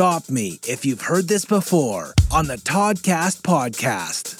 stop me if you've heard this before on the Toddcast podcast.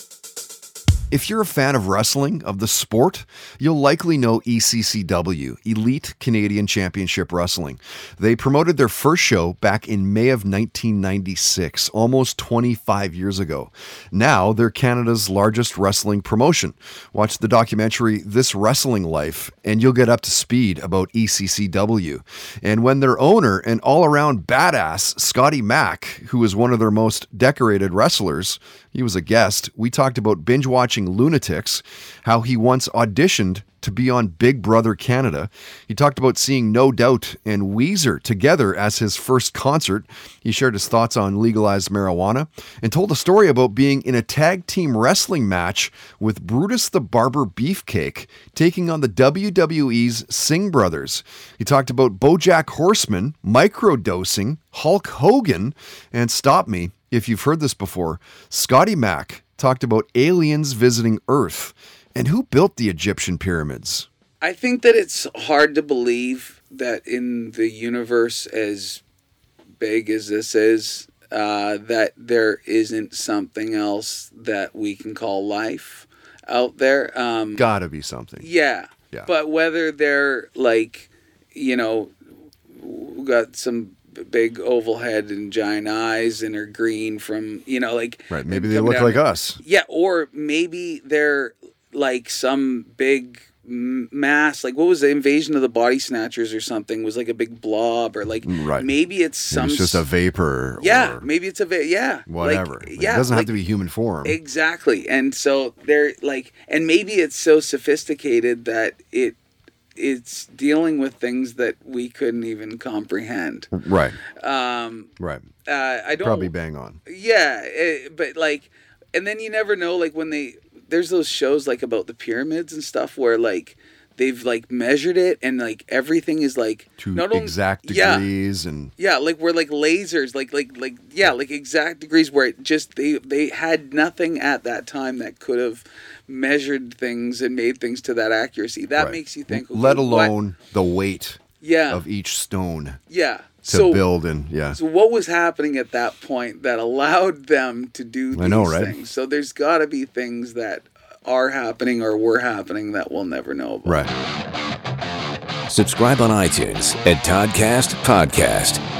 If you're a fan of wrestling, of the sport, you'll likely know ECCW, Elite Canadian Championship Wrestling. They promoted their first show back in May of 1996, almost 25 years ago. Now they're Canada's largest wrestling promotion. Watch the documentary This Wrestling Life, and you'll get up to speed about ECCW. And when their owner and all around badass, Scotty Mac, who is one of their most decorated wrestlers, he was a guest. We talked about binge watching Lunatics, how he once auditioned to be on Big Brother Canada. He talked about seeing No Doubt and Weezer together as his first concert. He shared his thoughts on legalized marijuana and told a story about being in a tag team wrestling match with Brutus the Barber Beefcake taking on the WWE's Singh Brothers. He talked about Bojack Horseman, microdosing, Hulk Hogan, and Stop Me if you've heard this before, Scotty Mac talked about aliens visiting Earth. And who built the Egyptian pyramids? I think that it's hard to believe that in the universe as big as this is, uh, that there isn't something else that we can call life out there. Um, Gotta be something. Yeah. Yeah. But whether they're like, you know, got some big oval head and giant eyes and are green from you know like right maybe they look down- like us yeah or maybe they're like some big mass like what was the invasion of the body snatchers or something was like a big blob or like mm, Right. maybe it's some it's just a vapor yeah maybe it's a va- yeah whatever Like, yeah it doesn't like- have to be human form Exactly. And so they're like and maybe it's so sophisticated that it it's dealing with things that we couldn't even comprehend. right. Um right. uh, I don't probably bang on. Yeah, eh, but like and then you never know like when they there's those shows like about the pyramids and stuff where like they've like measured it and like everything is like to not only- exact yeah, degrees and yeah, like we're like lasers, like like like yeah, like exact degrees where it just they they had nothing at that time that could have measured things and made things to that accuracy. That right. makes you think. let okay, what- alone the weight yeah, of each stone yeah. to so build and yeah so what was happening at that point that allowed them to do these I know, right? things? So there's got to be things that are happening or were happening that we'll never know about. right Subscribe on iTunes at Toddcast Podcast.